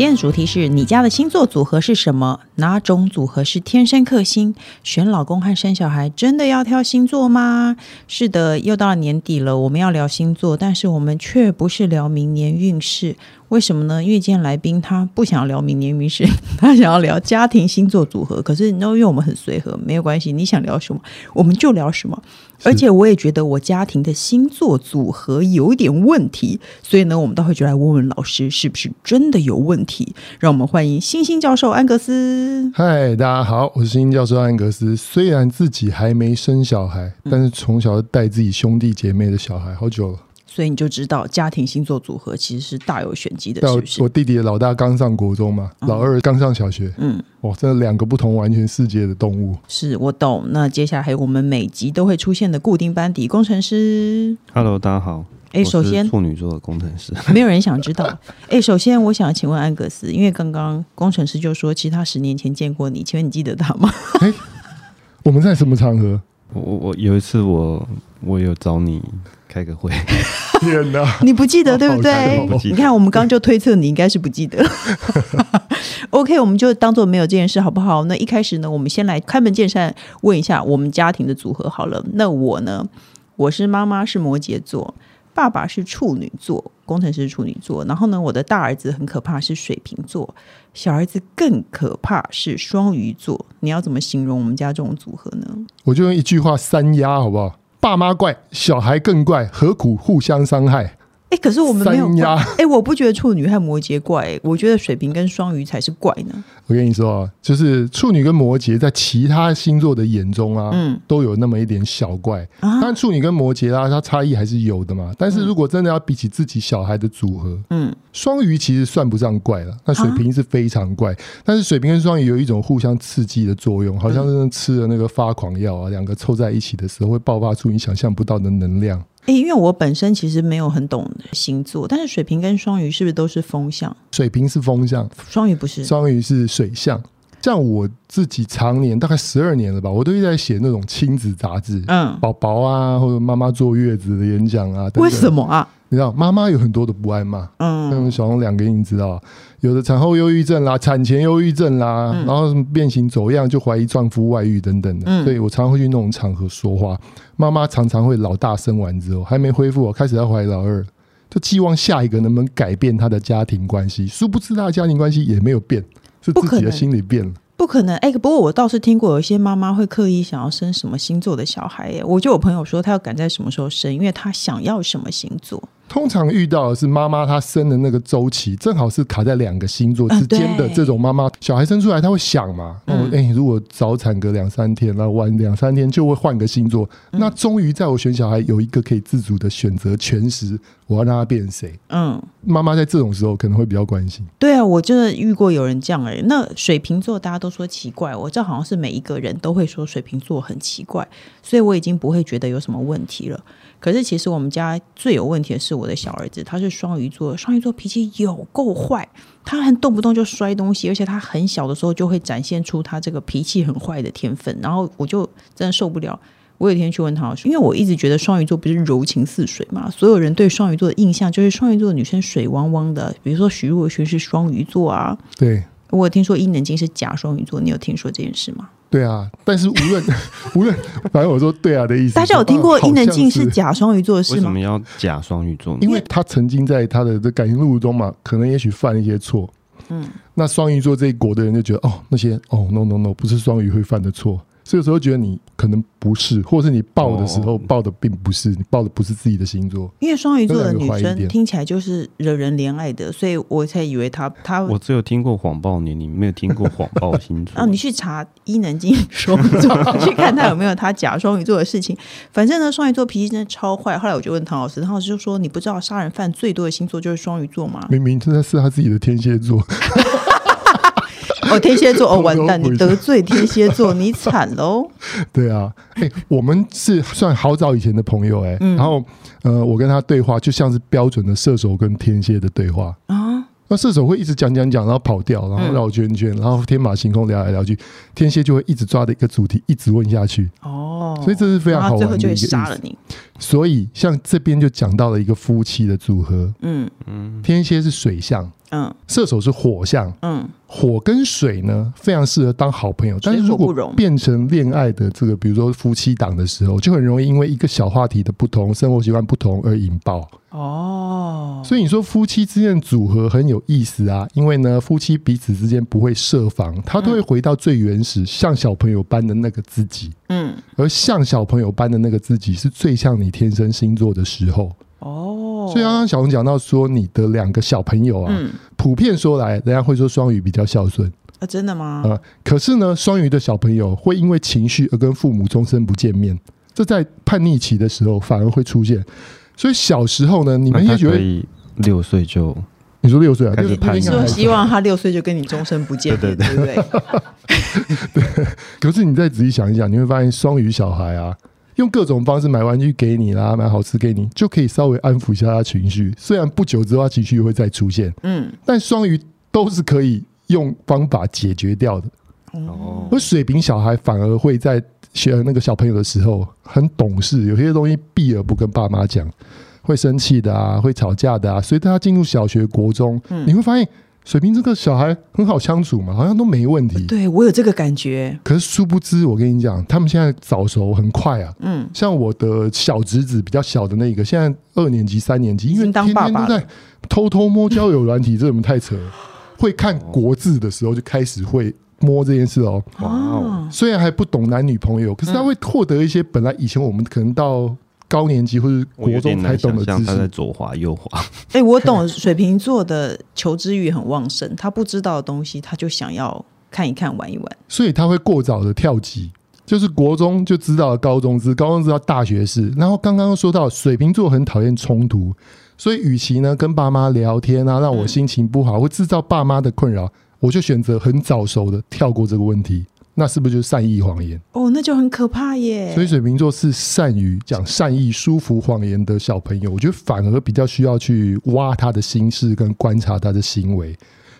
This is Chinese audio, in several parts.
今天主题是你家的星座组合是什么？哪种组合是天生克星？选老公和生小孩真的要挑星座吗？是的，又到了年底了，我们要聊星座，但是我们却不是聊明年运势。为什么呢？因为今天来宾他不想聊明年运势，他想要聊家庭星座组合。可是，因为我们很随和，没有关系。你想聊什么，我们就聊什么。而且，我也觉得我家庭的星座组合有一点问题，所以呢，我们待会就来问问老师，是不是真的有问题？让我们欢迎星星教授安格斯。嗨，大家好，我是星星教授安格斯。虽然自己还没生小孩，但是从小带自己兄弟姐妹的小孩好久了。所以你就知道家庭星座组合其实是大有玄机的，是不是？我弟弟的老大刚上国中嘛，老二刚上小学。嗯，哇，这两个不同完全世界的动物。是我懂。那接下来还有我们每集都会出现的固定班底工程师。Hello，大家好。哎，首先处女座的工程师，没有人想知道。哎，首先我想请问安格斯，因为刚刚工程师就说，其实他十年前见过你，请问你记得他吗？哎，我们在什么场合？我我有一次我我有找你。开个会，天哪！你不记得对不对？你看，我们刚刚就推测你应该是不记得。OK，我们就当做没有这件事，好不好？那一开始呢，我们先来开门见山问一下我们家庭的组合好了。那我呢，我是妈妈是摩羯座，爸爸是处女座，工程师处女座。然后呢，我的大儿子很可怕是水瓶座，小儿子更可怕是双鱼座。你要怎么形容我们家这种组合呢？我就用一句话：三压，好不好？爸妈怪，小孩更怪，何苦互相伤害？哎，可是我们没有怪。哎，我不觉得处女和摩羯怪，我觉得水瓶跟双鱼才是怪呢。我跟你说啊，就是处女跟摩羯在其他星座的眼中啊，嗯，都有那么一点小怪。啊、但处女跟摩羯啊，它差异还是有的嘛。但是如果真的要比起自己小孩的组合，嗯，双鱼其实算不上怪了。那水瓶是非常怪，啊、但是水瓶跟双鱼有一种互相刺激的作用，好像是吃了那个发狂药啊，两个凑在一起的时候会爆发出你想象不到的能量。哎，因为我本身其实没有很懂星座，但是水瓶跟双鱼是不是都是风象？水瓶是风象，双鱼不是。双鱼是水象。像我自己常年大概十二年了吧，我都一直在写那种亲子杂志，嗯，宝宝啊，或者妈妈坐月子的演讲啊。为什么啊？你知道妈妈有很多的不安嘛？嗯，像小红两个你知道，有的产后忧郁症啦，产前忧郁症啦，嗯、然后什么变形走样就怀疑丈夫外遇等等的。嗯，所以我常常会去那种场合说话。妈妈常常会老大生完之后还没恢复，我开始要怀疑老二，就寄望下一个能不能改变他的家庭关系。殊不知他的家庭关系也没有变，是自己的心理变了。不可能，哎，不过我倒是听过有一些妈妈会刻意想要生什么星座的小孩，耶。我就有朋友说他要赶在什么时候生，因为他想要什么星座。通常遇到的是妈妈她生的那个周期，正好是卡在两个星座之间的这种妈妈，小孩生出来她会想嘛，哎、嗯欸，如果早产个两三天，然后晚两三天就会换个星座，嗯、那终于在我选小孩有一个可以自主的选择权时，我要让他变谁？嗯，妈妈在这种时候可能会比较关心。对啊，我真的遇过有人这样哎，那水瓶座大家都说奇怪，我这好像是每一个人都会说水瓶座很奇怪，所以我已经不会觉得有什么问题了。可是其实我们家最有问题的是我的小儿子，他是双鱼座，双鱼座脾气有够坏，他很动不动就摔东西，而且他很小的时候就会展现出他这个脾气很坏的天分，然后我就真的受不了。我有一天去问他，因为我一直觉得双鱼座不是柔情似水嘛，所有人对双鱼座的印象就是双鱼座的女生水汪汪的，比如说徐若瑄是双鱼座啊，对，我有听说伊能静是假双鱼座，你有听说这件事吗？对啊，但是无论 无论，反正我说对啊的意思。大家有听过伊能静是假双鱼座的事吗？为什么要假双鱼座呢？因为他曾经在他的这感情路途中嘛，可能也许犯了一些错。嗯，那双鱼座这一国的人就觉得，哦，那些哦，no no no，不是双鱼会犯的错。这个时候觉得你可能不是，或是你报的时候报的并不是，你报的不是自己的星座。因为双鱼座的女生听起来就是惹人怜爱的，所以我才以为她她。我只有听过谎报年龄，没有听过谎报星座。啊 你去查伊能静双鱼座，去看他有没有他假双鱼座的事情。反正呢，双鱼座脾气真的超坏。后来我就问唐老师，唐老师就说：“你不知道杀人犯最多的星座就是双鱼座吗？” 明明真的是他自己的天蝎座。哦，天蝎座哦，完蛋！你得罪天蝎座，你惨喽！对啊，哎、欸，我们是算好早以前的朋友哎、欸，嗯、然后呃，我跟他对话就像是标准的射手跟天蝎的对话啊。那射手会一直讲讲讲，然后跑掉，然后绕圈圈，然后天马行空聊来聊去。天蝎就会一直抓着一个主题，一直问下去。哦，所以这是非常好玩的一个意思。最后就会杀了你。所以像这边就讲到了一个夫妻的组合。嗯嗯，天蝎是水象。嗯，射手是火象，嗯，火跟水呢非常适合当好朋友，但是如果变成恋爱的这个，比如说夫妻档的时候，就很容易因为一个小话题的不同、生活习惯不同而引爆。哦，所以你说夫妻之间的组合很有意思啊，因为呢，夫妻彼此之间不会设防，他都会回到最原始、像小朋友般的那个自己。嗯，而像小朋友般的那个自己，是最像你天生星座的时候。哦，所以刚刚小红讲到说，你的两个小朋友啊，嗯、普遍说来，人家会说双鱼比较孝顺啊，真的吗？啊、呃，可是呢，双鱼的小朋友会因为情绪而跟父母终身不见面，这在叛逆期的时候反而会出现。所以小时候呢，你们也觉得六岁就你说六岁啊，就是你说希望他六岁就跟你终身不见面，对不对？对。可是你再仔细想一想，你会发现双鱼小孩啊。用各种方式买玩具给你啦，买好吃给你，就可以稍微安抚一下他情绪。虽然不久之后他情绪又会再出现，嗯，但双鱼都是可以用方法解决掉的。哦，而水瓶小孩反而会在学那个小朋友的时候很懂事，有些东西避而不跟爸妈讲，会生气的啊，会吵架的啊。所以他进入小学、国中，嗯，你会发现。水瓶这个小孩很好相处嘛，好像都没问题。对，我有这个感觉。可是殊不知，我跟你讲，他们现在早熟很快啊。嗯，像我的小侄子比较小的那个，现在二年级、三年级，因为天天都在偷偷摸交友软体，这怎么太扯了？会看国字的时候就开始会摸这件事哦。哇哦，虽然还不懂男女朋友，可是他会获得一些本来以前我们可能到。高年级或者国中才懂的知识，他在左滑右滑。哎，我懂水瓶座的求知欲很旺盛，他不知道的东西，他就想要看一看、玩一玩，所以他会过早的跳级，就是国中就知道高中知，高中知道大学是。然后刚刚说到水瓶座很讨厌冲突，所以与其呢跟爸妈聊天啊，让我心情不好，会制造爸妈的困扰，我就选择很早熟的跳过这个问题。那是不是就是善意谎言？哦，那就很可怕耶。所以水瓶座是善于讲善意、舒服谎言的小朋友，我觉得反而比较需要去挖他的心事跟观察他的行为。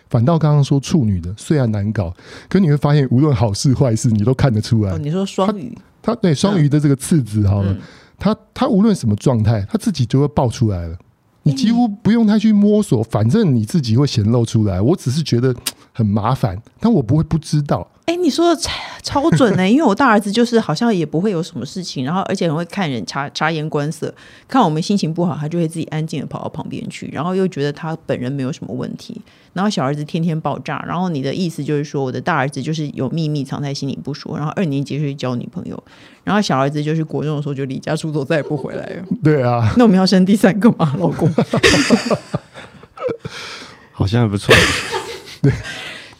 反倒刚刚说处女的虽然难搞，可你会发现无论好事坏事，你都看得出来。哦，你说双鱼，他，他对双鱼的这个次子好了，嗯、他他无论什么状态，他自己就会爆出来了。你几乎不用太去摸索，反正你自己会显露出来。我只是觉得很麻烦，但我不会不知道。哎、欸，你说的超超准呢、欸，因为我大儿子就是好像也不会有什么事情，然后而且很会看人察察言观色，看我们心情不好，他就会自己安静的跑到旁边去，然后又觉得他本人没有什么问题。然后小儿子天天爆炸，然后你的意思就是说，我的大儿子就是有秘密藏在心里不说，然后二年级就去交女朋友，然后小儿子就是国中的时候就离家出走，再也不回来了。对啊，那我们要生第三个吗，老公？好像还不错。对。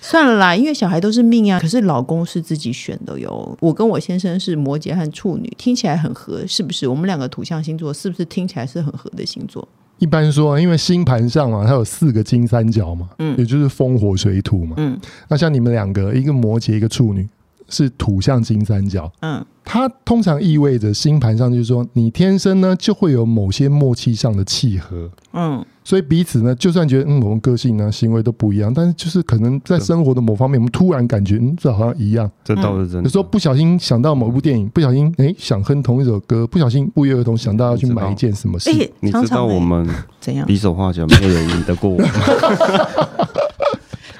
算了啦，因为小孩都是命啊。可是老公是自己选的哟。我跟我先生是摩羯和处女，听起来很合，是不是？我们两个土象星座是不是听起来是很合的星座？一般说，因为星盘上嘛，它有四个金三角嘛，嗯，也就是风火水土嘛，嗯。那像你们两个，一个摩羯，一个处女，是土象金三角，嗯。它通常意味着星盘上就是说，你天生呢就会有某些默契上的契合，嗯。所以彼此呢，就算觉得嗯，我们个性呢、行为都不一样，但是就是可能在生活的某方面，我们突然感觉嗯，这好像一样。这倒是真的。有时候不小心想到某部电影，不小心哎、欸、想哼同一首歌，不小心不约而同想到要去买一件什么事。欸、你知道我们怎样比手画脚，没有人赢得过我们。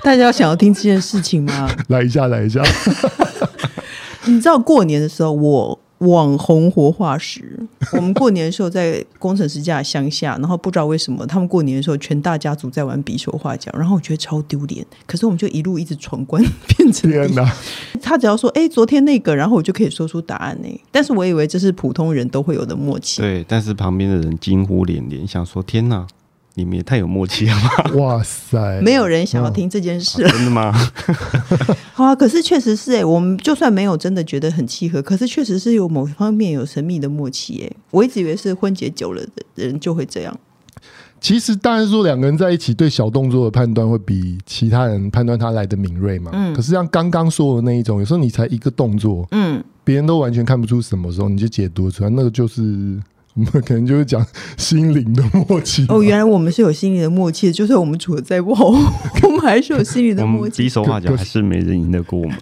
大家想要听这件事情吗？来一下，来一下。你知道过年的时候我。网红活化石，我们过年的时候在工程师家乡下，然后不知道为什么他们过年的时候全大家族在玩比手画脚，然后我觉得超丢脸。可是我们就一路一直闯关，变成天哪！他只要说哎，昨天那个，然后我就可以说出答案呢。但是我以为这是普通人都会有的默契。对，但是旁边的人惊呼连连，想说天哪！你们也太有默契了吧！哇塞，没有人想要听这件事，哦啊，真的吗？好啊，可是确实是哎，我们就算没有真的觉得很契合，可是确实是有某方面有神秘的默契哎。我一直以为是婚结久了的人就会这样。其实当然说两个人在一起对小动作的判断会比其他人判断他来的敏锐嘛。嗯。可是像刚刚说的那一种，有时候你才一个动作，嗯，别人都完全看不出什么时候，你就解读出来，那个就是。我们可能就是讲心灵的默契。哦，原来我们是有心灵的默契，就算我们处的再不好，我们还是有心灵的默契。比手画脚还是没人赢得过我们。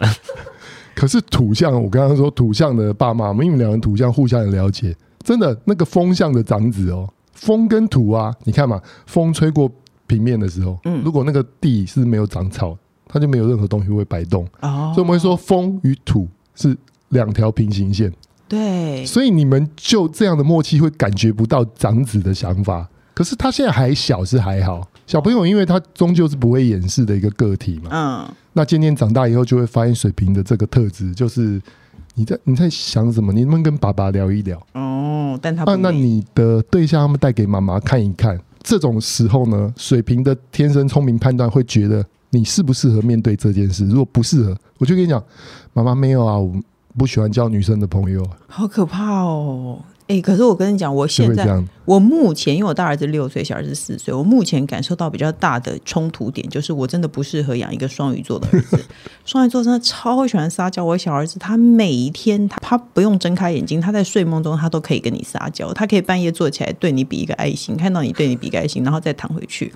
可是土象，我刚刚说土象的爸妈，我们因为两人土象互相的了解，真的那个风象的长子哦，风跟土啊，你看嘛，风吹过平面的时候，嗯，如果那个地是没有长草，它就没有任何东西会摆动。哦，所以我们会说风与土是两条平行线。对，所以你们就这样的默契会感觉不到长子的想法。可是他现在还小，是还好。小朋友，因为他终究是不会掩饰的一个个体嘛。嗯。那渐渐长大以后，就会发现水瓶的这个特质，就是你在你在想什么？你能不能跟爸爸聊一聊？哦，但他啊，那你的对象他们带给妈妈看一看。这种时候呢，水瓶的天生聪明判断会觉得你适不适合面对这件事。如果不适合，我就跟你讲，妈妈没有啊。我不喜欢交女生的朋友，好可怕哦！哎、欸，可是我跟你讲，我现在我目前因为我大儿子六岁，小儿子四岁，我目前感受到比较大的冲突点就是，我真的不适合养一个双鱼座的儿子。双鱼座真的超喜欢撒娇，我小儿子他每一天他他不用睁开眼睛，他在睡梦中他都可以跟你撒娇，他可以半夜坐起来对你比一个爱心，看到你对你比个爱心，然后再躺回去。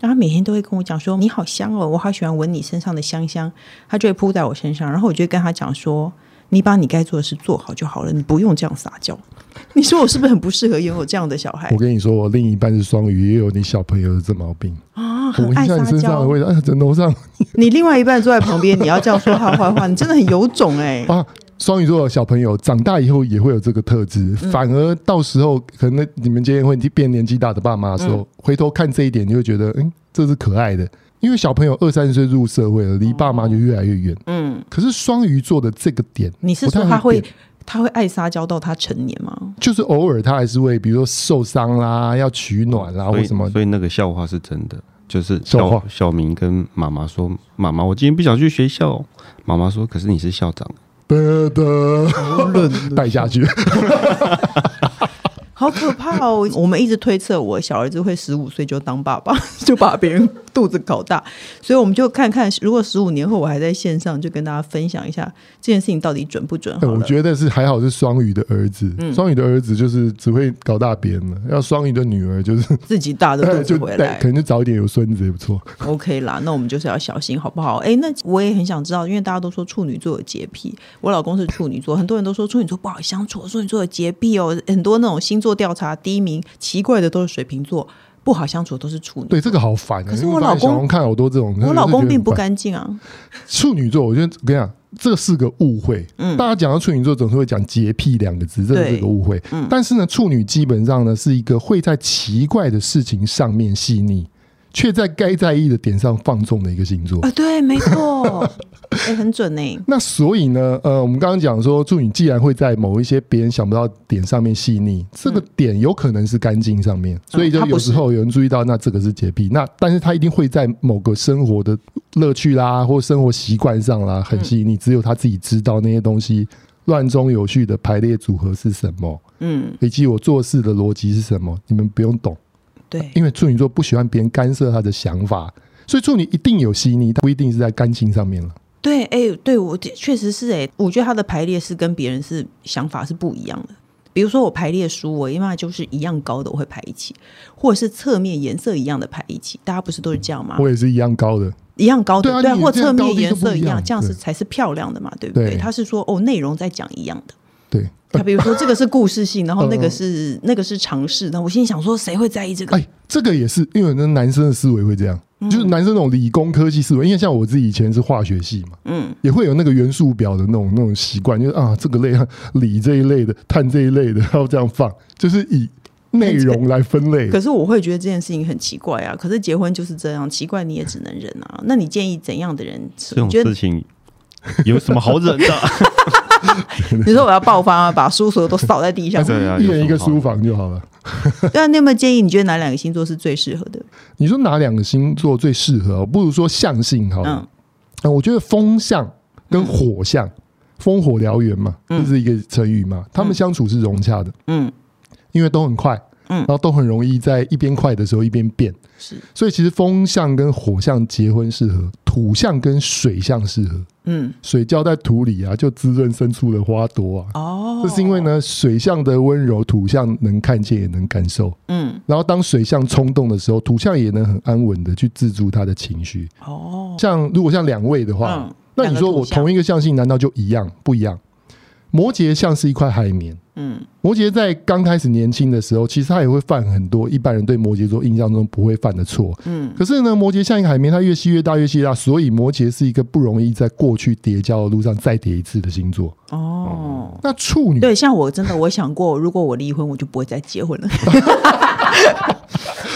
然后他每天都会跟我讲说：“你好香哦，我好喜欢闻你身上的香香。”他就会扑在我身上，然后我就会跟他讲说。你把你该做的事做好就好了，你不用这样撒娇。你说我是不是很不适合拥有这样的小孩？我跟你说，我另一半是双鱼，也有你小朋友的这毛病啊，很爱撒娇。身上的味道，哎，枕头上。你另外一半坐在旁边，你要这样说他坏话，你真的很有种哎、欸。啊，双鱼座的小朋友长大以后也会有这个特质，嗯、反而到时候可能你们今天会变年纪大的爸妈的时候，嗯、回头看这一点，你会觉得，嗯，这是可爱的。因为小朋友二三十岁入社会了，离爸妈就越来越远。嗯，可是双鱼座的这个点，你是说他会他会爱撒娇到他成年吗？就是偶尔他还是会，比如说受伤啦，要取暖啦，或什么。所以那个笑话是真的，就是小小明跟妈妈说：“妈妈，我今天不想去学校。”妈妈说：“可是你是校长。”得得，带下去。好可怕哦！我们一直推测我小儿子会十五岁就当爸爸，就把别人肚子搞大，所以我们就看看，如果十五年后我还在线上，就跟大家分享一下这件事情到底准不准。好，我觉得是还好是双鱼的儿子，双鱼的儿子就是只会搞大别人了，要双鱼的女儿就是自己大的肚子回来，可能就早一点有孙子也不错。OK 啦，那我们就是要小心，好不好？哎，那我也很想知道，因为大家都说处女座有洁癖，我老公是处女座，很多人都说处女座不好相处，处女座有洁癖哦，很多那种星。做调查第一名奇怪的都是水瓶座，不好相处都是处女。对，这个好烦啊！可是我老公看好多这种，我老公并不干净啊。处女座，我觉得我跟你讲，这是个误会。嗯，大家讲到处女座，总是会讲洁癖两个字，这是个误会。嗯，但是呢，处女基本上呢是一个会在奇怪的事情上面细腻。却在该在意的点上放纵的一个星座啊，对，没错，哎、欸，很准呢。那所以呢，呃，我们刚刚讲说，处女既然会在某一些别人想不到点上面细腻，这个点有可能是干净上面，所以就有时候有人注意到，那这个是洁癖。那但是他一定会在某个生活的乐趣啦，或生活习惯上啦，很细腻，只有他自己知道那些东西乱中有序的排列组合是什么，嗯，以及我做事的逻辑是什么，你们不用懂。对，因为处女座不喜欢别人干涉他的想法，所以处女一定有细腻，但不一定是在感情上面了。对，哎、欸，对我确实是哎、欸，我觉得他的排列是跟别人是想法是不一样的。比如说我排列书，我因为就是一样高的，我会排一起，或者是侧面颜色一样的排一起。大家不是都是这样吗？我也是一样高的，一样高的，对，啊、对，或侧面颜色一样，这样是才是漂亮的嘛，对不对？对他是说哦，内容在讲一样的。对，他比如说这个是故事性，然后那个是、呃、那个是常识，那我心里想说，谁会在意这个？哎，这个也是，因为那男生的思维会这样，嗯、就是男生那种理工科技思维，因为像我自己以前是化学系嘛，嗯，也会有那个元素表的那种那种习惯，就是啊，这个类啊，锂这一类的，碳这一类的，然后这样放，就是以内容来分类。可是我会觉得这件事情很奇怪啊，可是结婚就是这样，奇怪你也只能忍啊。那你建议怎样的人？这种事情有什么好忍的？你说我要爆发吗？把书所有都扫在地上，一人一个书房就好了。对啊，你有没有建议？你觉得哪两个星座是最适合的？你说哪两个星座最适合？不如说象性好了。嗯，我觉得风象跟火象，烽火燎原嘛，这是一个成语嘛。他们相处是融洽的，嗯，因为都很快，嗯，然后都很容易在一边快的时候一边变，是。所以其实风象跟火象结婚适合。土象跟水象适合。嗯，水浇在土里啊，就滋润生出了花朵啊。哦，这是因为呢，水象的温柔，土象能看见也能感受。嗯，然后当水象冲动的时候，土象也能很安稳的去制住他的情绪。哦，像如果像两位的话，嗯，那你说我同一个象性难道就一样不一样？摩羯像是一块海绵。嗯，摩羯在刚开始年轻的时候，其实他也会犯很多一般人对摩羯座印象中不会犯的错。嗯，可是呢，摩羯像一个海绵，它越吸越大，越吸越大，所以摩羯是一个不容易在过去叠交的路上再叠一次的星座。哦，那处女对，像我真的我想过，如果我离婚，我就不会再结婚了。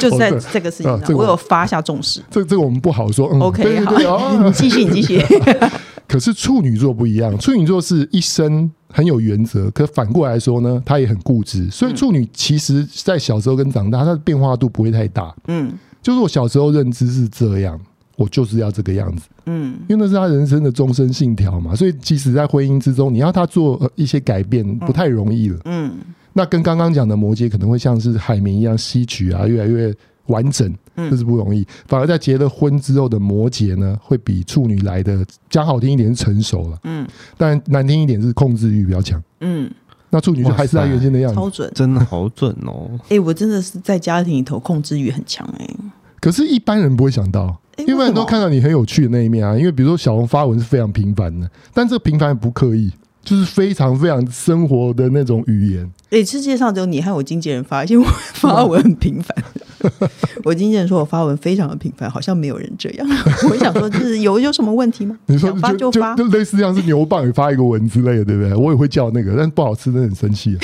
就在这个事情上，我有发下重视。这这个我们不好说。嗯、OK，对对对好，你继续，你继续。可是处女座不一样，处女座是一生很有原则，可反过来说呢，他也很固执。所以处女其实在小时候跟长大，他的变化度不会太大。嗯，就是我小时候认知是这样，我就是要这个样子。嗯，因为那是他人生的终身信条嘛。所以即使在婚姻之中，你要他做一些改变，不太容易了。嗯，那跟刚刚讲的摩羯可能会像是海绵一样吸取啊，越来越。完整，这是不容易。反而在结了婚之后的摩羯呢，会比处女来的讲好听一点是成熟了，嗯，但难听一点是控制欲比较强，嗯。那处女就还是他原先的样子，超准，真的好准哦。哎、欸，我真的是在家庭里头控制欲很强哎、欸。可是，一般人不会想到，因为很多看到你很有趣的那一面啊。因为比如说小红发文是非常频繁的，但这个频繁不刻意。就是非常非常生活的那种语言。哎，世界上只有你和我经纪人发，因为我发文很频繁。我经纪人说我发文非常的频繁，好像没有人这样。我想说，就是有有什么问题吗？你说发就发，就类似像是牛蒡也发一个文之类的，对不对？我也会叫那个，但不好吃，真的很生气。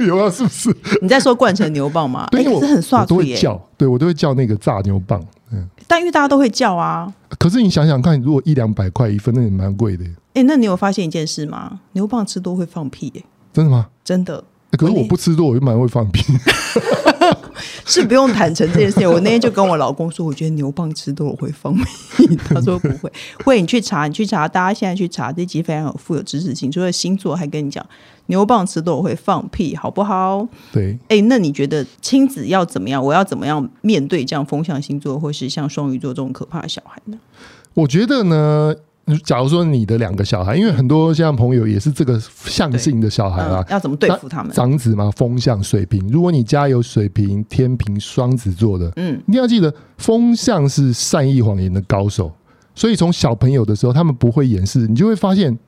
有啊，是不是？你在说灌成牛蒡吗？对，我是很帅，都会叫，对我都会叫那个炸牛蒡。嗯，但因为大家都会叫啊。可是你想想看，如果一两百块一份，那也蛮贵的。哎、欸，那你有发现一件事吗？牛蒡吃多会放屁、欸，真的吗？真的。欸、可是我不吃多，我就蛮会放屁。是不用坦诚这件事情。我那天就跟我老公说，我觉得牛蒡吃多了会放屁。他说不会，会。你去查，你去查，大家现在去查，这集非常有富有知识性。除了星座，还跟你讲牛蒡吃多了会放屁，好不好？对。哎、欸，那你觉得亲子要怎么样？我要怎么样面对这样风向星座，或是像双鱼座这种可怕的小孩呢？我觉得呢。假如说你的两个小孩，因为很多像朋友也是这个象性的小孩啊，要怎么对付他们？长子嘛，风象水瓶。如果你家有水瓶、天平、双子座的，嗯，一定要记得，风象是善意谎言的高手，所以从小朋友的时候，他们不会掩饰，你就会发现。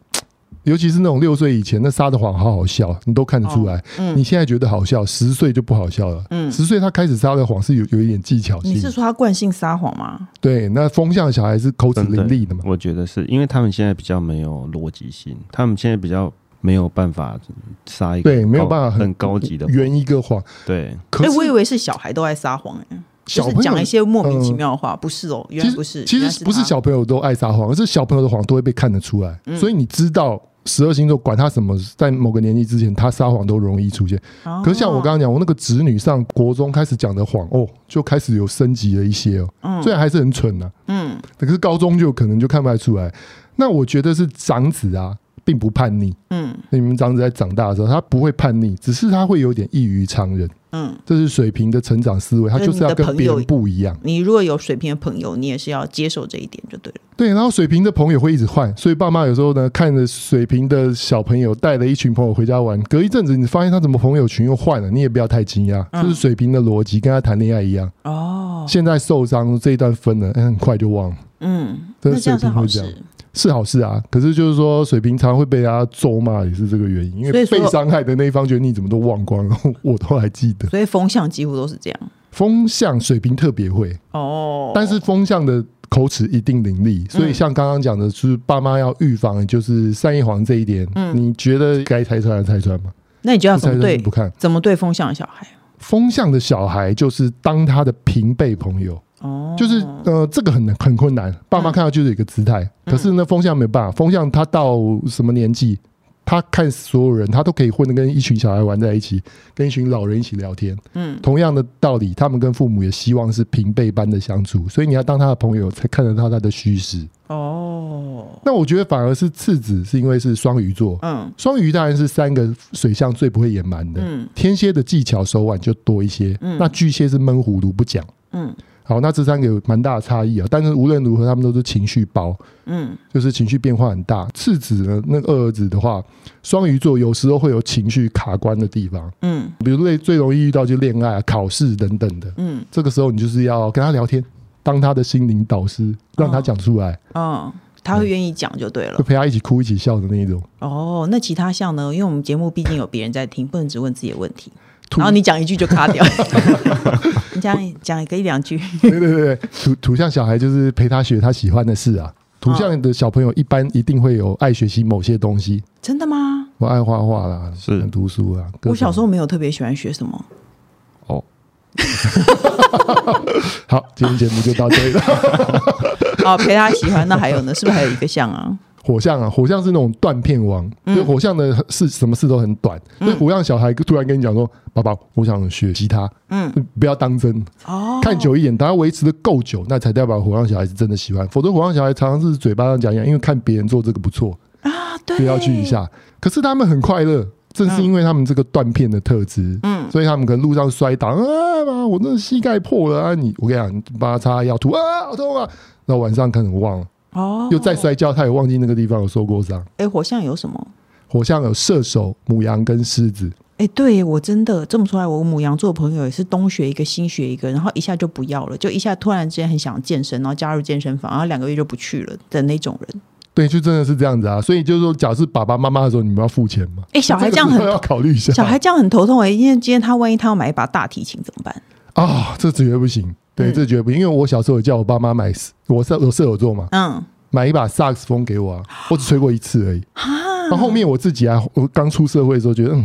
尤其是那种六岁以前，那撒的谎好好笑，你都看得出来。哦嗯、你现在觉得好笑，十岁就不好笑了。嗯，十岁他开始撒的谎是有有一点技巧性。你是说他惯性撒谎吗？对，那风向小孩是口齿伶俐的嘛？我觉得是因为他们现在比较没有逻辑性，他们现在比较没有办法撒一个对，没有办法很，很高级的圆一个谎。对，可是、欸、我以为是小孩都爱撒谎哎，小朋友讲一些莫名其妙的话，呃、不是哦，原来不是。其实不是小朋友都爱撒谎，而是小朋友的谎都会被看得出来，嗯、所以你知道。十二星座管他什么，在某个年纪之前，他撒谎都容易出现。可是像我刚刚讲，我那个侄女上国中开始讲的谎哦，就开始有升级了一些哦。嗯，虽然还是很蠢呐。嗯，可是高中就可能就看不太出来。那我觉得是长子啊，并不叛逆。嗯，你们长子在长大的时候，他不会叛逆，只是他会有点异于常人。嗯，这是水平的成长思维，他就是要跟别人不一样。你如果有水平的朋友，你也是要接受这一点就对了。对，然后水平的朋友会一直换，所以爸妈有时候呢，看着水平的小朋友带了一群朋友回家玩，隔一阵子你发现他怎么朋友群又换了，你也不要太惊讶，这、就是水平的逻辑，跟他谈恋爱一样。哦，现在受伤这一段分了，很快就忘了。嗯，这是水瓶会这样。是好事啊，可是就是说，水平常会被大家咒骂，也是这个原因。因为被伤害的那一方觉得你怎么都忘光了，我都还记得。所以风向几乎都是这样。风向水平特别会哦，但是风向的口齿一定伶俐。所以像刚刚讲的，就是爸妈要预防，就是善意黄这一点。嗯，你觉得该拆穿还拆穿吗？那你就要怎么对？不看怎么对风向的小孩？风向的小孩就是当他的平辈朋友。哦，就是呃，这个很难很困难。爸妈看到就是一个姿态，嗯、可是呢，风向没办法。风向他到什么年纪，他看所有人，他都可以混得跟一群小孩玩在一起，跟一群老人一起聊天。嗯，同样的道理，他们跟父母也希望是平辈般的相处，所以你要当他的朋友，才看得到他的虚实。哦，那我觉得反而是次子，是因为是双鱼座。嗯，双鱼当然是三个水象最不会隐瞒的。嗯，天蝎的技巧手腕就多一些。嗯，那巨蟹是闷葫芦不讲。嗯。好，那这三个有蛮大的差异啊。但是无论如何，他们都是情绪包，嗯，就是情绪变化很大。次子呢，那个二儿子的话，双鱼座有时候会有情绪卡关的地方，嗯，比如最最容易遇到就恋爱、啊、考试等等的，嗯，这个时候你就是要跟他聊天，当他的心灵导师，让他讲出来，嗯、哦，他会愿意讲就对了，就陪他一起哭、一起笑的那一种。哦，那其他项呢？因为我们节目毕竟有别人在听，不能只问自己的问题。然后你讲一句就卡掉，你讲讲一个一两句。对对对，土土象小孩就是陪他学他喜欢的事啊。土象的小朋友一般一定会有爱学习某些东西。真的吗？我爱画画啦，是读书啊。我小时候没有特别喜欢学什么。哦。好，今天节目就到这里了。好，陪他喜欢，那还有呢？是不是还有一个象啊？火象啊，火象是那种断片王，嗯、就火象的事，什么事都很短。所以、嗯、火象小孩突然跟你讲说：“爸爸，我想学吉他。”嗯，不要当真哦，看久一点，等他维持的够久，那才代表火象小孩是真的喜欢。否则，火象小孩常常是嘴巴上讲讲，因为看别人做这个不错啊，对，就要去一下。可是他们很快乐，正是因为他们这个断片的特质，嗯，所以他们可能路上摔倒啊，妈，我那膝盖破了啊，你我跟你讲，你帮他擦药涂啊，好痛啊，那晚上可能忘了。哦，又再摔跤，他也忘记那个地方有受过伤。哎，火象有什么？火象有射手、母羊跟狮子。哎，对我真的这么说来，我母羊座朋友也是东学一个，西学一个，然后一下就不要了，就一下突然之间很想健身，然后加入健身房，然后两个月就不去了的那种人。对，就真的是这样子啊。所以就是说，假设爸爸妈妈的时候，你们要付钱吗？哎，小孩这样很 要考虑一下。小孩这样很头痛哎，因为今天他万一他要买一把大提琴怎么办？啊、哦，这绝对不行。对，这绝对不行，因为我小时候有叫我爸妈买，我是我射手座嘛，嗯。买一把萨克斯风给我啊！我只吹过一次而已。那后面我自己啊，我刚出社会的时候觉得嗯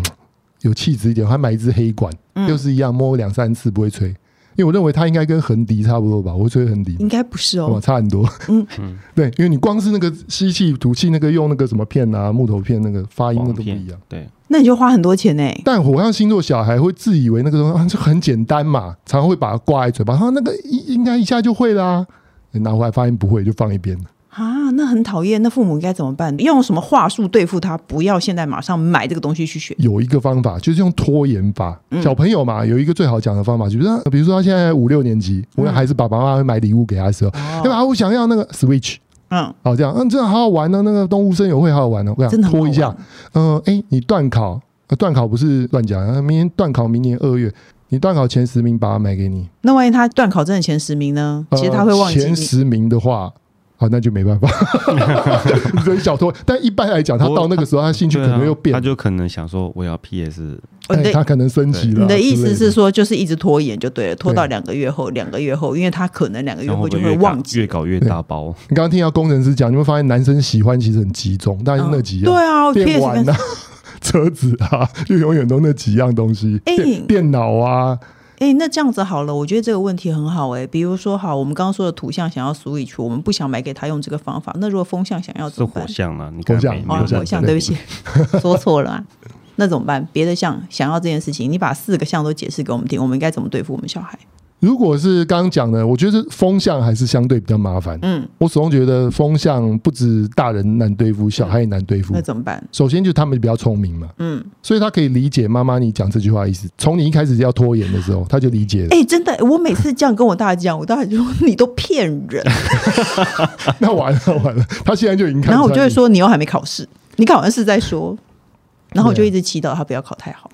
有气质一点，还买一支黑管，又是一样摸两三次不会吹，因为我认为它应该跟横笛差不多吧，我会吹横笛。应该不是哦，差很多。嗯嗯，对，因为你光是那个吸气吐气那个用那个什么片啊，木头片那个发音那都不一样。对，那你就花很多钱呢。但火象星座小孩会自以为那个东西啊就很简单嘛，常常会把它挂在嘴巴，他那个应该一下就会啦，拿回来发现不会就放一边了。啊，那很讨厌。那父母应该怎么办？用什么话术对付他？不要现在马上买这个东西去学。有一个方法，就是用拖延法。嗯、小朋友嘛，有一个最好讲的方法，就是比如说他现在五六年级，我的孩子爸爸妈妈会买礼物给他的时候，对吧、嗯？我想要那个 Switch，嗯，好这样，嗯，这样好好玩呢、啊。那个动物森友会好好玩呢、啊。我想拖一下，嗯，哎、欸，你断考，段考不是乱讲，明年断考，明年二月，你断考前十名，把它买给你。那万一他断考真的前十名呢？其实他会忘记、呃、前十名的话。好，那就没办法，所以小拖。但一般来讲，他到那个时候，他兴趣可能又变，他就可能想说，我要 PS，欸、他可能升级了。你的意思是说，就是一直拖延就对了，拖到两个月后，两个月后，因为他可能两个月后就会忘记，越搞越大包。你刚刚听到工程师讲，你会发现男生喜欢其实很集中，但是那几样，对啊，电玩啊，车子啊，就永远都那几样东西，电电脑啊。哎，那这样子好了，我觉得这个问题很好哎。比如说，好，我们刚刚说的土象想要 Switch，我们不想买给他用这个方法。那如果风象想要怎么办？是火象呢，你火象，火象，对不起，说错了啊。那怎么办？别的象想要这件事情，你把四个象都解释给我们听，我们应该怎么对付我们小孩？如果是刚刚讲的，我觉得风向还是相对比较麻烦。嗯，我始终觉得风向不止大人难对付，小孩也难对付。那怎么办？首先就他们比较聪明嘛。嗯，所以他可以理解妈妈你讲这句话的意思。从你一开始要拖延的时候，他就理解了。哎，真的，我每次这样跟我大家讲，我大儿就说你都骗人。那完了完了，他现在就已经看。然后我就会说，你又还没考试，你考完试再说。然后我就一直祈祷他不要考太好。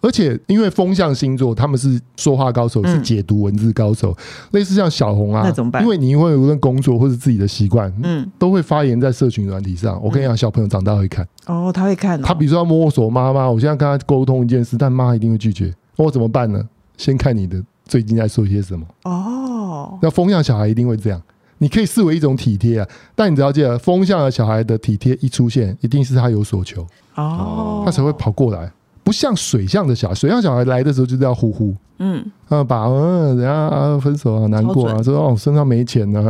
而且，因为风象星座他们是说话高手，是解读文字高手，嗯、类似像小红啊，那怎么办？因为你因为无论工作或者自己的习惯，嗯，都会发言在社群软体上。我跟你讲，小朋友长大会看哦，他会看、哦。他比如说要摸索妈妈，我现在跟他沟通一件事，但妈一定会拒绝。我怎么办呢？先看你的最近在说些什么哦。那风象小孩一定会这样，你可以视为一种体贴啊。但你只要记得，风象的小孩的体贴一出现，一定是他有所求哦，他才会跑过来。不像水象的小孩，水象小孩来的时候就是要呼呼，嗯，啊，把嗯，人家啊分手啊，难过啊，说哦身上没钱啊，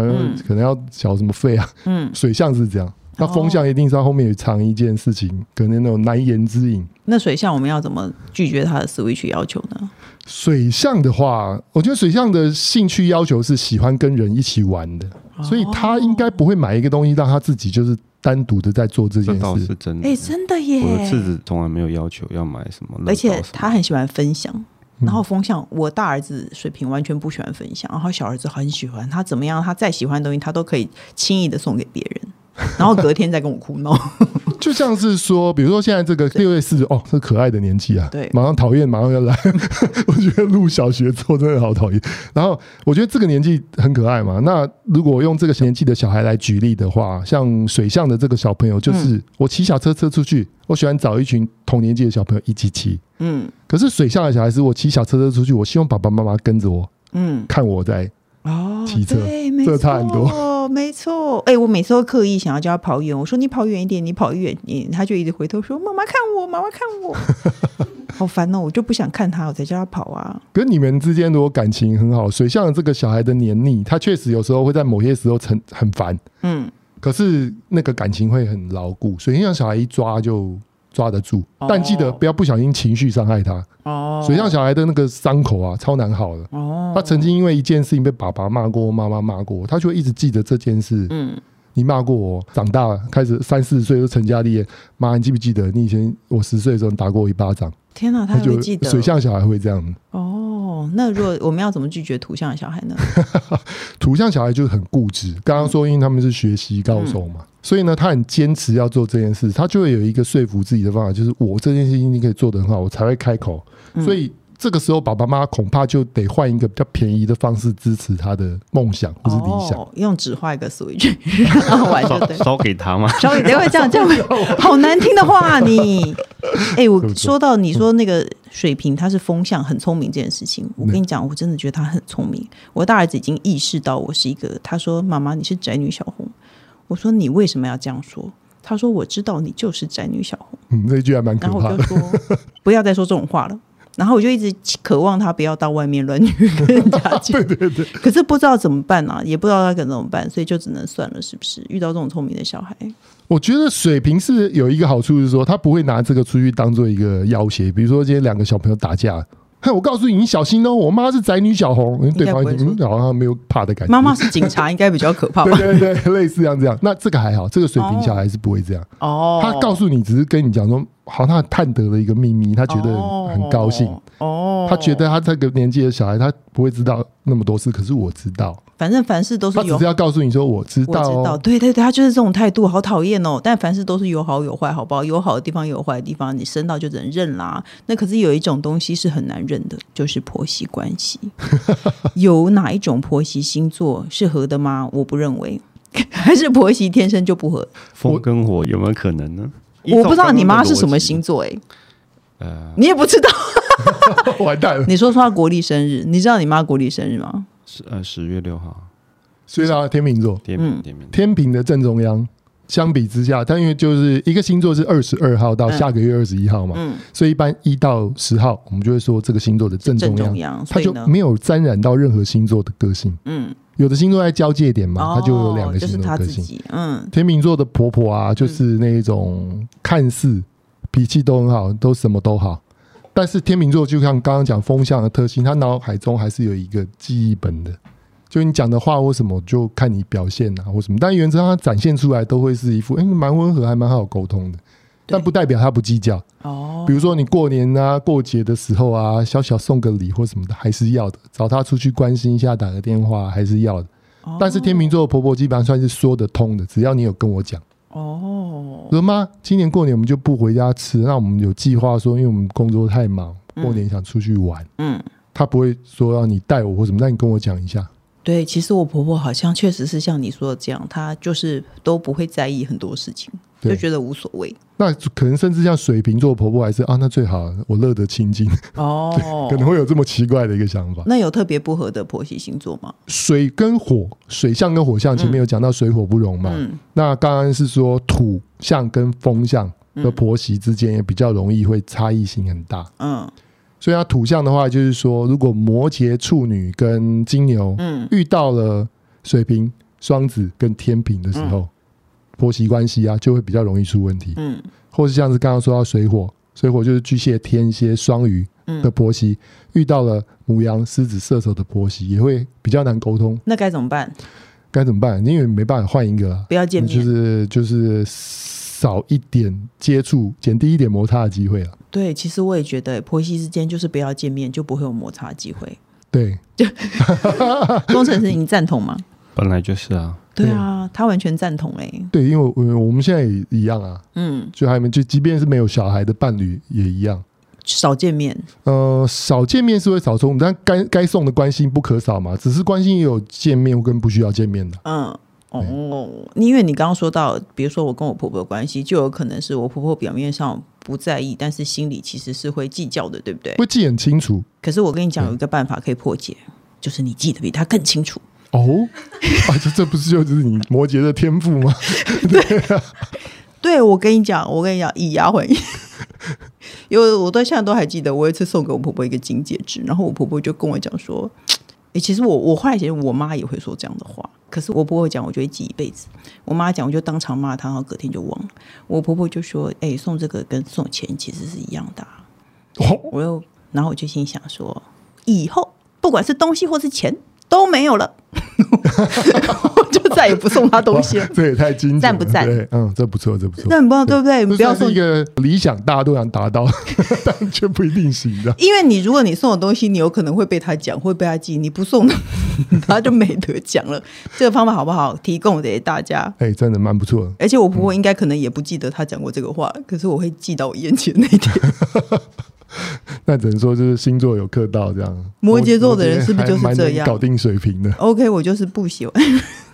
可能要缴什么费啊，嗯，水象是这样，那风象一定是他后面有藏一件事情，可能那种难言之隐。那水象我们要怎么拒绝他的 switch 要求呢？水象的话，我觉得水象的兴趣要求是喜欢跟人一起玩的，所以他应该不会买一个东西让他自己就是。单独的在做这件事，倒是真的。哎，真的耶！我的次子从来没有要求要买什么，而且他很喜欢分享。然后风向，我大儿子水平完全不喜欢分享，然后小儿子很喜欢，他怎么样，他再喜欢的东西，他都可以轻易的送给别人。然后隔天再跟我哭闹，就像是说，比如说现在这个六月四日，哦，是可爱的年纪啊，对，马上讨厌，马上要来。我觉得入小学之后真的好讨厌。然后我觉得这个年纪很可爱嘛。那如果用这个年纪的小孩来举例的话，像水象的这个小朋友，就是我骑小车车出去，我喜欢找一群同年纪的小朋友一起骑。嗯，可是水象的小孩是我骑小车车出去，我希望爸爸妈妈跟着我，嗯，看我在哦骑车，这差很多。没错，哎、欸，我每次都刻意想要叫他跑远，我说你跑远一点，你跑远一点，他就一直回头说妈妈看我，妈妈看我，好烦哦，我就不想看他，我才叫他跑啊。跟你们之间如果感情很好，水象这个小孩的黏腻，他确实有时候会在某些时候很很烦，嗯，可是那个感情会很牢固，水象小孩一抓就。抓得住，但记得不要不小心情绪伤害他。哦，水象小孩的那个伤口啊，超难好的。哦，他曾经因为一件事情被爸爸骂过，妈妈骂过，他就会一直记得这件事。嗯，你骂过我，长大了开始三四十岁就成家立业，妈，你记不记得你以前我十岁的时候打过我一巴掌？天哪，他还会记得。水象小孩会这样。哦，那如果我们要怎么拒绝土象的小孩呢？土象小孩就是很固执，刚刚说因为他们是学习高手嘛。嗯所以呢，他很坚持要做这件事，他就会有一个说服自己的方法，就是我这件事情你可以做得很好，我才会开口。所以这个时候，爸爸妈妈恐怕就得换一个比较便宜的方式支持他的梦想或是理想，用纸画一个 switch，然后玩就对，烧给他吗？烧给他会这样这样？好难听的话，你 哎，我说到你说那个水瓶，他是风向，很聪明这件事情，我跟你讲，我真的觉得他很聪明。我大儿子已经意识到我是一个，他说：“妈妈，你是宅女小红。”我说你为什么要这样说？他说我知道你就是宅女小红。嗯，那句还蛮可怕的。然后我就说不要再说这种话了。然后我就一直渴望他不要到外面乱 跟人家讲。对对对。可是不知道怎么办啊，也不知道他该怎么办，所以就只能算了，是不是？遇到这种聪明的小孩，我觉得水瓶是有一个好处，是说他不会拿这个出去当做一个要挟。比如说今天两个小朋友打架。嘿，我告诉你，你小心哦！我妈是宅女小红，对方好像没有怕的感觉。妈妈是警察，应该比较可怕吧？对对对，类似这样这样。那这个还好，这个水平小孩是不会这样。哦，他告诉你，只是跟你讲说，好像他探得了一个秘密，他觉得很高兴。哦，他觉得他这个年纪的小孩，他不会知道那么多事，可是我知道。反正凡事都是有，他只是要告诉你说我知道，哦，我知道，对对对，他就是这种态度，好讨厌哦。但凡事都是有好有坏，好不好？有好的地方，有坏的地方，你生到就只能认啦。那可是有一种东西是很难认的，就是婆媳关系。有哪一种婆媳星座是合的吗？我不认为，还是婆媳天生就不合。风跟火有没有可能呢？我不知道你妈是什么星座，欸，哎，呃，你也不知道，完蛋了。你说说她国历生日，你知道你妈国历生日吗？十呃十月六号，所以她天秤座，天秤天秤。天秤的正中央。相比之下，但因为就是一个星座是二十二号到下个月二十一号嘛，嗯，所以一般一到十号，我们就会说这个星座的正中央，它就没有沾染到任何星座的个性。嗯，有的星座在交界点嘛，它就有两个星座的个性。嗯，天秤座的婆婆啊，就是那一种看似脾气都很好，都什么都好。但是天秤座就像刚刚讲风向的特性，他脑海中还是有一个记忆本的，就你讲的话或什么，就看你表现啊或什么。但原则上，他展现出来都会是一副哎，蛮温和，还蛮好沟通的。但不代表他不计较哦。比如说你过年啊、过节的时候啊，小小送个礼或什么的，还是要的。找他出去关心一下，打个电话还是要的。但是天秤座的婆婆基本上算是说得通的，只要你有跟我讲。哦，说妈，今年过年我们就不回家吃，那我们有计划说，因为我们工作太忙，过年想出去玩。嗯，他不会说让你带我或什么，那你跟我讲一下。对，其实我婆婆好像确实是像你说的这样，她就是都不会在意很多事情。就觉得无所谓，那可能甚至像水瓶座婆婆还是啊，那最好我乐得清净哦，可能会有这么奇怪的一个想法。那有特别不合的婆媳星座吗？水跟火，水象跟火象前面有讲到水火不容嘛。嗯、那刚刚是说土象跟风象的婆媳之间也比较容易会差异性很大。嗯，所以它土象的话就是说，如果摩羯、处女跟金牛嗯遇到了水瓶、双子跟天平的时候。嗯婆媳关系啊，就会比较容易出问题。嗯，或是像是刚刚说到水火，水火就是巨蟹、天蝎、双鱼的婆媳，遇到了母羊、狮子、射手的婆媳，也会比较难沟通。那该怎么办？该怎么办？因为没办法换一个，不要见面，就是就是少一点接触，减低一点摩擦的机会了。对，其实我也觉得婆媳之间就是不要见面，就不会有摩擦的机会。对，工程师，你赞同吗？本来就是啊。对啊，他完全赞同哎。对，因为我我们现在也一样啊。嗯，就还没就即便是没有小孩的伴侣也一样，少见面。呃，少见面是会少送，但该该送的关心不可少嘛。只是关心也有见面跟不需要见面的。嗯。哦，因为你刚刚说到，比如说我跟我婆婆的关系，就有可能是我婆婆表面上不在意，但是心里其实是会计较的，对不对？会记很清楚。可是我跟你讲，有一个办法可以破解，嗯、就是你记得比她更清楚。哦，啊，这这不是就是你摩羯的天赋吗？对啊，对，我跟你讲，我跟你讲，以牙还牙，因为我到现在都还记得，我有一次送给我婆婆一个金戒指，然后我婆婆就跟我讲说。欸、其实我我后来其实我妈也会说这样的话，可是我婆婆讲，我就会记一辈子。我妈讲，我就当场骂她，然后隔天就忘了。我婆婆就说：“哎、欸，送这个跟送钱其实是一样的、啊。哦”我又然后我就心想说：“以后不管是东西或是钱都没有了。”就再也不送他东西了，这也太精彩，赞不赞？对嗯，这不错，这不错。那很棒，对不对？不要送一个理想，大家都想达到，但却不一定行的。因为你如果你送的东西，你有可能会被他讲，会被他记。你不送，他就没得讲了。这个方法好不好？提供给大家。哎，真的蛮不错的。而且我婆婆应该可能也不记得他讲过这个话，可是我会记到我眼前那一天。那只能说就是星座有克到这样。摩羯座的人是不是就是这样？搞定水平的。OK，我就是不喜欢。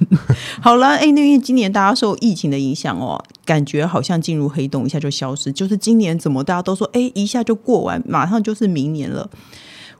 好了，哎、欸，那因为今年大家受疫情的影响哦，感觉好像进入黑洞，一下就消失。就是今年怎么大家都说，哎、欸，一下就过完，马上就是明年了。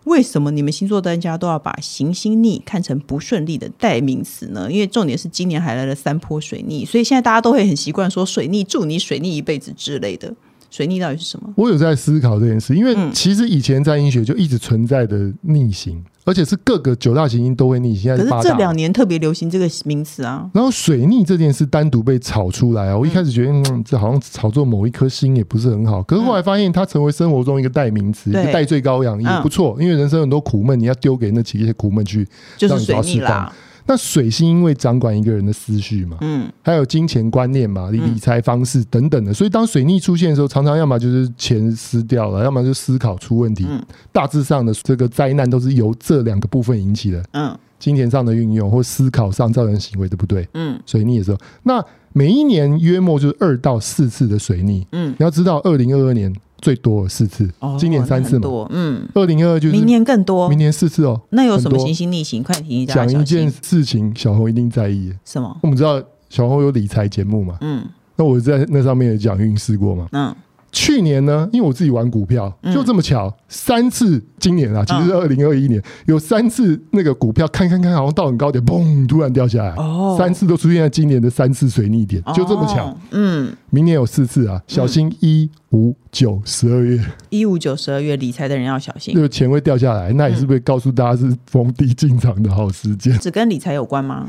为什么你们星座专家都要把行星逆看成不顺利的代名词呢？因为重点是今年还来了三波水逆，所以现在大家都会很习惯说水逆，祝你水逆一辈子之类的。水逆到底是什么？我有在思考这件事，因为其实以前在阴学就一直存在的逆行，嗯、而且是各个九大行星都会逆行。可是这两年特别流行这个名词啊。然后水逆这件事单独被炒出来啊，我一开始觉得嗯，这好像炒作某一颗星也不是很好。可是后来发现它成为生活中一个代名词，嗯、一个代罪羔羊也不错，因为人生很多苦闷，你要丢给那几些苦闷去，就是水逆啦。那水星因为掌管一个人的思绪嘛，嗯，还有金钱观念嘛，理理财方式等等的，所以当水逆出现的时候，常常要么就是钱失掉了，要么就思考出问题。嗯，大致上的这个灾难都是由这两个部分引起的。嗯，金钱上的运用或思考上造成行为的不对。嗯，水逆的时候，那每一年约莫就是二到四次的水逆。嗯，你要知道，二零二二年。最多四次，今年三次嘛，嗯，二零二二就是明年更多，明年四次哦。那有什么行星逆行？快提一下。讲一件事情，小红一定在意。什么？我们知道小红有理财节目嘛？嗯，那我在那上面也讲运势过嘛？嗯。去年呢，因为我自己玩股票，就这么巧，嗯、三次今年啊，其实是二零二一年，嗯、有三次那个股票看看看，好像到很高点，嘣，突然掉下来。哦，三次都出现在今年的三次水逆点，就这么巧。哦、嗯，明年有四次啊，小心一五九十二月，一五九十二月理财的人要小心，这个钱会掉下来。那也是不是告诉大家是逢低进场的好时间？只跟理财有关吗？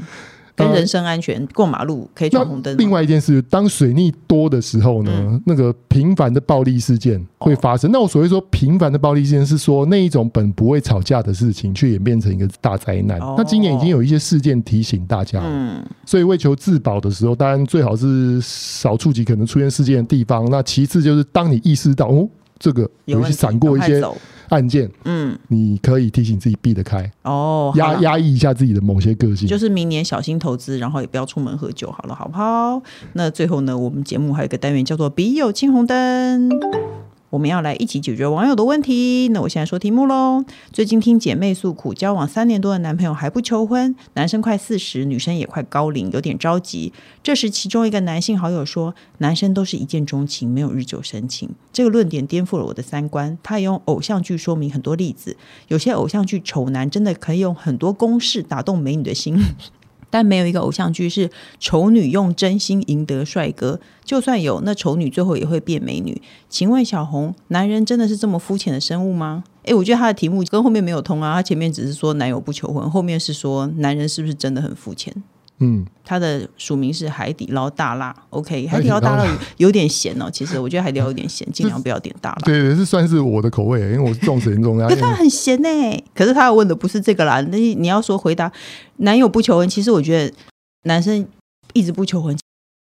跟人身安全，过马路可以闯红灯。另外一件事，当水逆多的时候呢，嗯、那个频繁的暴力事件会发生。哦、那我所谓说频繁的暴力事件，是说那一种本不会吵架的事情，却演变成一个大灾难。哦、那今年已经有一些事件提醒大家，嗯，所以为求自保的时候，当然最好是少触及可能出现事件的地方。那其次就是当你意识到哦，这个有一些闪过一些。案件，嗯，你可以提醒自己避得开哦，压压抑一下自己的某些个性，就是明年小心投资，然后也不要出门喝酒，好了，好不好？那最后呢，我们节目还有一个单元叫做“笔友青红灯”。我们要来一起解决网友的问题。那我现在说题目喽。最近听姐妹诉苦，交往三年多的男朋友还不求婚，男生快四十，女生也快高龄，有点着急。这时，其中一个男性好友说：“男生都是一见钟情，没有日久生情。”这个论点颠覆了我的三观。他也用偶像剧说明很多例子，有些偶像剧丑男真的可以用很多公式打动美女的心。但没有一个偶像剧是丑女用真心赢得帅哥，就算有，那丑女最后也会变美女。请问小红，男人真的是这么肤浅的生物吗？诶，我觉得他的题目跟后面没有通啊，他前面只是说男友不求婚，后面是说男人是不是真的很肤浅？嗯，他的署名是海底捞大辣，OK，海底捞大辣有点咸哦。其实我觉得海底捞有点咸，尽量不要点大辣。对对，是算是我的口味，因为我是重咸重辣。可是他很咸呢。可是他要问的不是这个啦，那你要说回答男友不求婚，其实我觉得男生一直不求婚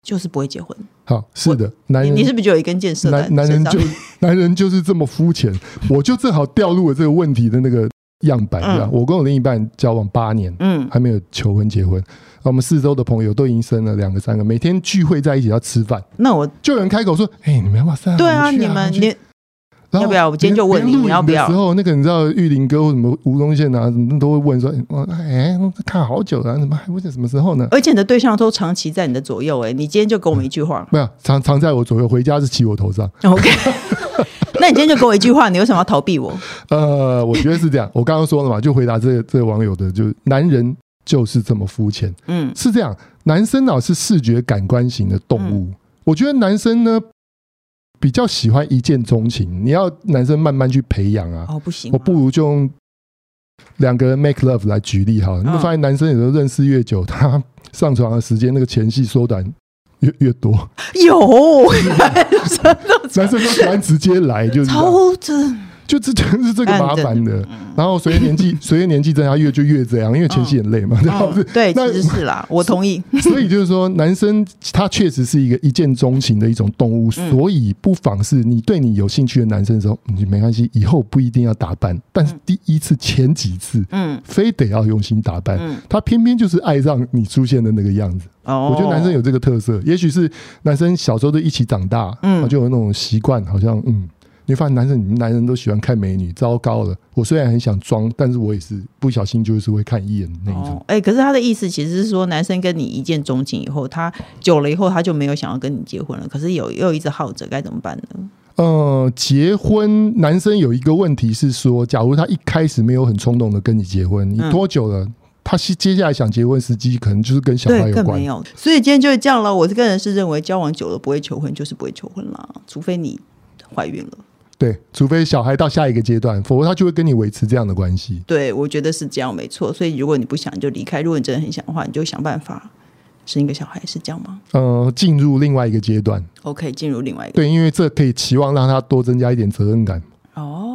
就是不会结婚。好，是的，男人，你是不是就有一根箭射在男人就 男人就是这么肤浅，我就正好掉入了这个问题的那个样板。嗯、我跟我另一半交往八年，嗯，还没有求婚结婚。我们四周的朋友都已经生了两个、三个，每天聚会在一起要吃饭。那我就有人开口说：“哎、欸，你们要不要散？”对啊，你们你。要不要？我今天就问你，你要不要？时候那个你知道玉林哥或什么吴宗宪啊，什么都会问说：“哎，看好久了，怎么还不知什么时候呢？”而且你的对象都长期在你的左右，哎，你今天就给我们一句话，没有常常在我左右，回家是骑我头上。OK，那你今天就给我一句话，你为什么要逃避我？呃，我觉得是这样，我刚刚说了嘛，就回答这个这个网友的，就男人就是这么肤浅。嗯，是这样，男生呢是视觉感官型的动物，嗯、我觉得男生呢。比较喜欢一见钟情，你要男生慢慢去培养啊。哦，不行，我不如就用两个人 make love 来举例哈。你会发现男生有时候认识越久，他上床的时间那个前戏缩短越越多。有，男生都喜欢直接来，就是超真。就这 就是这个麻烦的，然后随着年纪，随着年纪增加，越就越这样，因为前期很累嘛，对吧？对，其实是啦，我同意。所以就是说，男生他确实是一个一见钟情的一种动物，所以不妨是你对你有兴趣的男生的时候，你没关系，以后不一定要打扮，但是第一次、前几次，嗯，非得要用心打扮，他偏偏就是爱上你出现的那个样子。哦，我觉得男生有这个特色，也许是男生小时候都一起长大，嗯，就有那种习惯，好像嗯。你发现男生，你们男人都喜欢看美女，糟糕了！我虽然很想装，但是我也是不小心就是会看一眼那一种。哎、哦欸，可是他的意思其实是说，男生跟你一见钟情以后，他久了以后他就没有想要跟你结婚了。可是有又一直耗着，该怎么办呢？呃，结婚，男生有一个问题是说，假如他一开始没有很冲动的跟你结婚，你多久了？嗯、他接下来想结婚时机，可能就是跟小孩有关。没有，所以今天就是这样了。我这个人是认为，交往久了不会求婚，就是不会求婚了，除非你怀孕了。对，除非小孩到下一个阶段，否则他就会跟你维持这样的关系。对，我觉得是这样，没错。所以如果你不想，你就离开；如果你真的很想的话，你就想办法生一个小孩，是这样吗？呃，进入另外一个阶段。OK，进入另外一个。对，因为这可以期望让他多增加一点责任感。哦，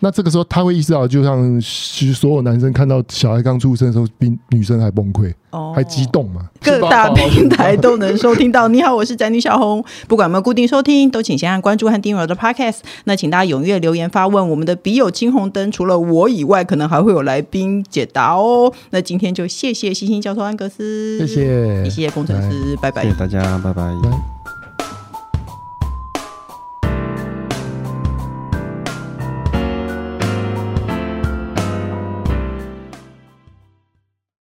那这个时候他会意识到，就像所有男生看到小孩刚出生的时候，比女生还崩溃。哦，还激动嘛？各大平台都能收听到。你好，我是宅女小红。不管有没有固定收听，都请先按关注和订阅我的 Podcast。那请大家踊跃留言发问。我们的笔友金红灯，除了我以外，可能还会有来宾解答哦。那今天就谢谢星星教授安格斯，谢谢，谢谢工程师，拜拜，谢谢大家，拜拜。